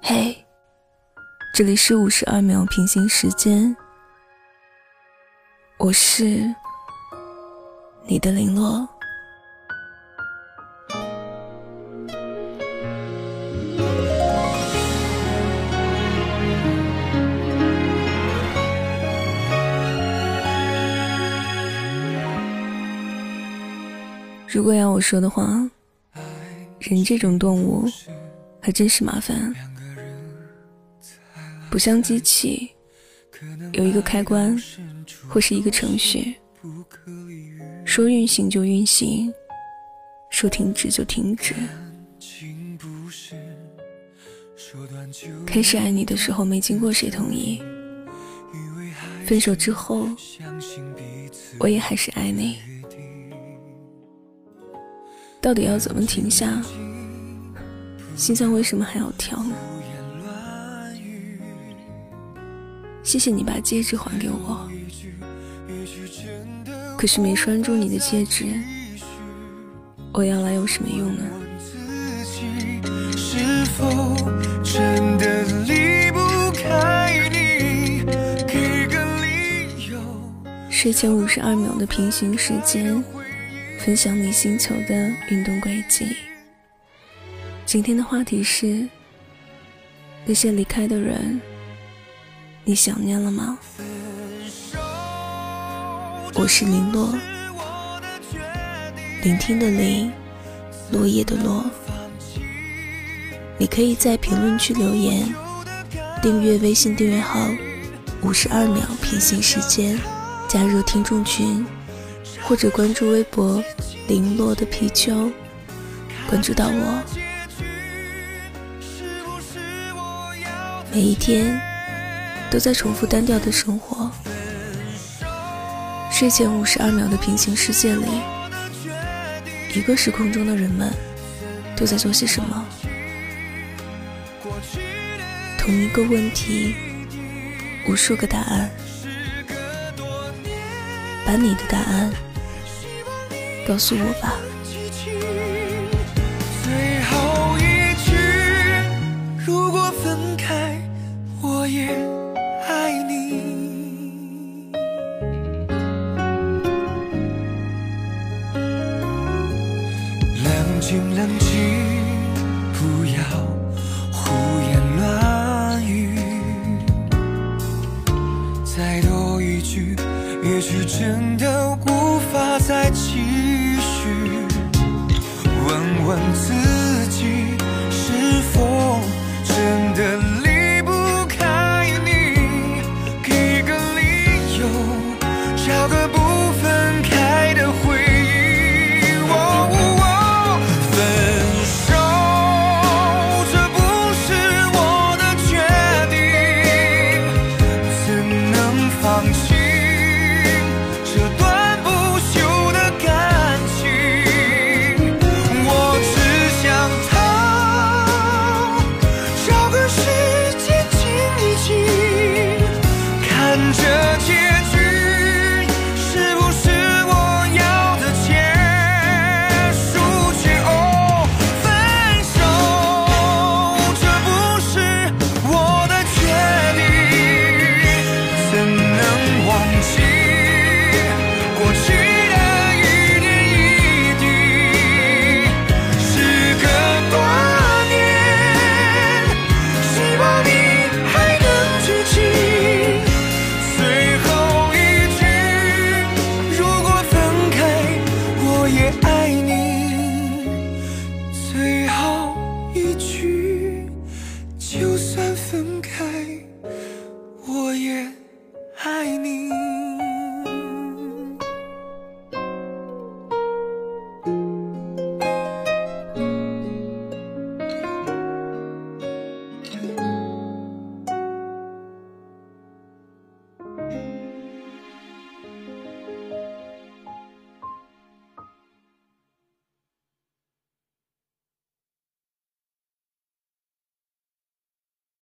嘿，这里是五十二秒平行时间，我是你的林落。如果要我说的话，人这种动物还真是麻烦，不像机器，有一个开关或是一个程序，说运行就运行，说停止就停止。开始爱你的时候没经过谁同意，分手之后我也还是爱你。到底要怎么停下？心脏为什么还要跳呢？谢谢你把戒指还给我，可是没拴住你的戒指，我要来有什么用呢？睡前五十二秒的平行时间。分享你星球的运动轨迹。今天的话题是：那些离开的人，你想念了吗？我是林落，聆听的林，落叶的落。你可以在评论区留言，订阅微信订阅号“五十二秒平行时间”，加入听众群。或者关注微博“零落的皮丘”，关注到我。每一天都在重复单调的生活。睡前五十二秒的平行世界里，一个时空中的人们都在做些什么？同一个问题，无数个答案。把你的答案。告诉我吧。冷静冷静不要胡言乱语再多一句也许真的无法再继续。问问自己。爱你。